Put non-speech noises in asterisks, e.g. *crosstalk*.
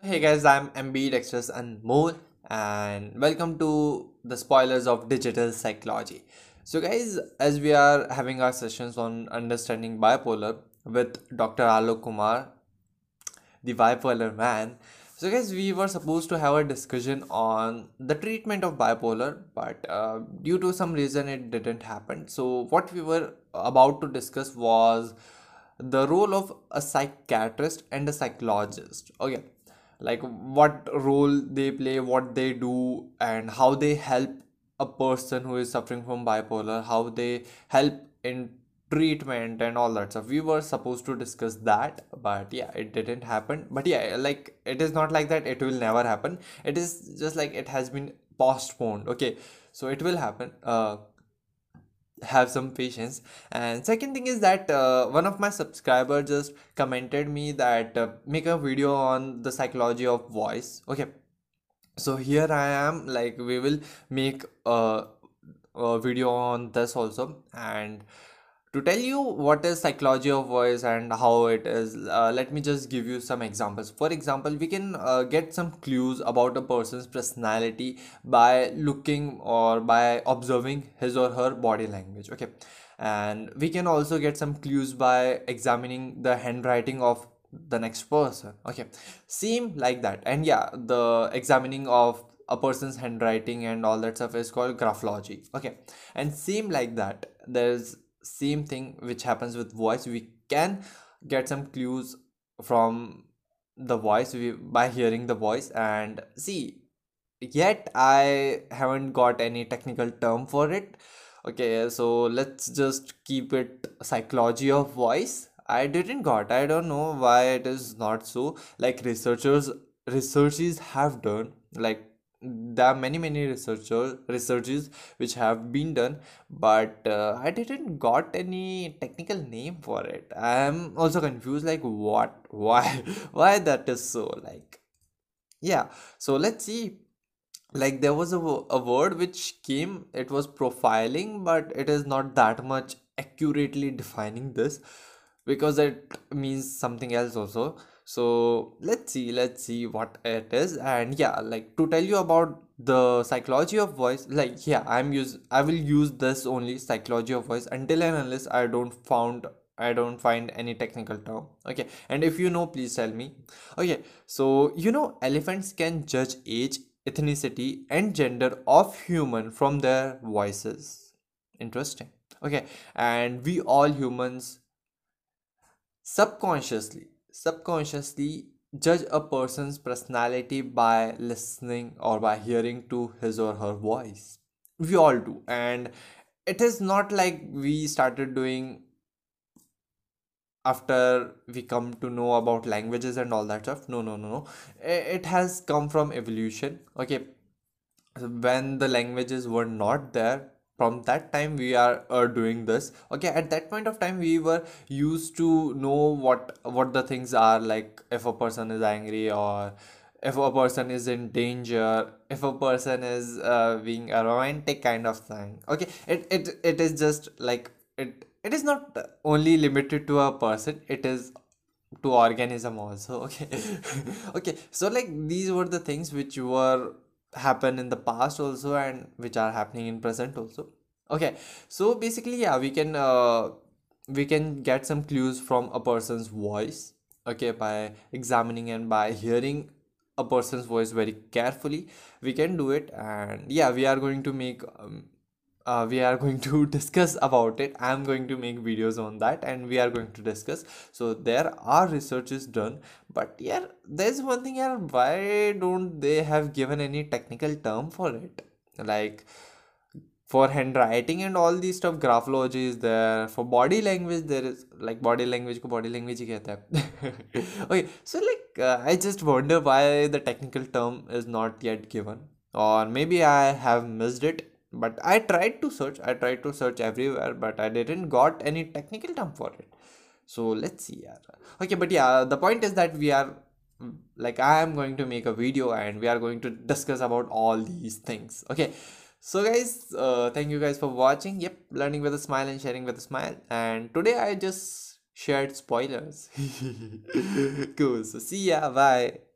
Hey guys, I'm Ambidextrous Anmol, and welcome to the spoilers of digital psychology. So, guys, as we are having our sessions on understanding bipolar with Dr. Alok Kumar, the bipolar man. So, guys, we were supposed to have a discussion on the treatment of bipolar, but uh, due to some reason, it didn't happen. So, what we were about to discuss was the role of a psychiatrist and a psychologist. Okay, like what role they play, what they do, and how they help a person who is suffering from bipolar, how they help in treatment and all that stuff. We were supposed to discuss that but yeah it didn't happen. But yeah like it is not like that. It will never happen. It is just like it has been postponed. Okay so it will happen. Uh have some patience. And second thing is that uh, one of my subscriber just commented me that uh, make a video on the psychology of voice. Okay. So here i am like we will make a, a video on this also. And to tell you what is psychology of voice and how it is uh, let me just give you some examples. For example we can uh, get some clues about a person's personality by looking or by observing his or her body language okay? And we can also get some clues by examining the handwriting of the next person okay? Same like that. And yeah the examining of a person's handwriting and all that stuff is called graphology okay? And same like that there's same thing which happens with voice. We can get some clues from the voice we, by hearing the voice. And see yet i haven't got any technical term for it. Okay so let's just keep it psychology of voice. I didn't got i don't know why it is not so. Like researchers researches have done like there are many many researcher researches which have been done but uh, i didn't got any technical name for it. I am also confused like what? *laughs* Why why that is so like yeah. So let's see. Like there was a, a word which came it was profiling but it is not that much accurately defining this because it means something else also so let's see let's see what it is. And yeah like to tell you about the psychology of voice like yeah i'm use i will use this only psychology of voice until and unless i don't found i don't find any technical term. Okay and if you know please tell me. Okay so you know elephants can judge age ethnicity and gender of human from their voices. Interesting. Okay and we all humans subconsciously subconsciously judge a person's personality by listening or by hearing to his or her voice. We all do. And it is not like we started doing after we come to know about languages and all that stuff. No no no no. It has come from evolution. Okay. When the languages were not there from that time we are uh, doing this. Okay at that point of time we were used to know what what the things are like if a person is angry or if a person is in danger if a person is uh, being a romantic kind of thing. Okay it, it it is just like it it is not only limited to a person it is to organism also okay. *laughs* Okay so like these were the things which were happen in the past also and which are happening in present also. Okay so basically yeah we can uh, we can get some clues from a person's voice okay by examining and by hearing a person's voice very carefully. We can do it and yeah we are going to make um, uh, we are going to discuss *laughs* about it i'm going to make videos on that and we are going to discuss so there are researches done but yeah there's one thing yeah why don't they have given any technical term for it like for handwriting and all these stuff graphology is there for body language there is like body language को body language ही कहते हैं okay so like uh, I just wonder why the technical term is not yet given or maybe I have missed it but I tried to search I tried to search everywhere but I didn't got any technical term for it. So let's see okay but yeah the point is that we are mm, like I am going to make a video and we are going to discuss about all these things. Okay so guys uh, thank you guys for watching. Yep learning with a smile and sharing with a smile. And today I just shared spoilers. *laughs* Cool. So see ya. Bye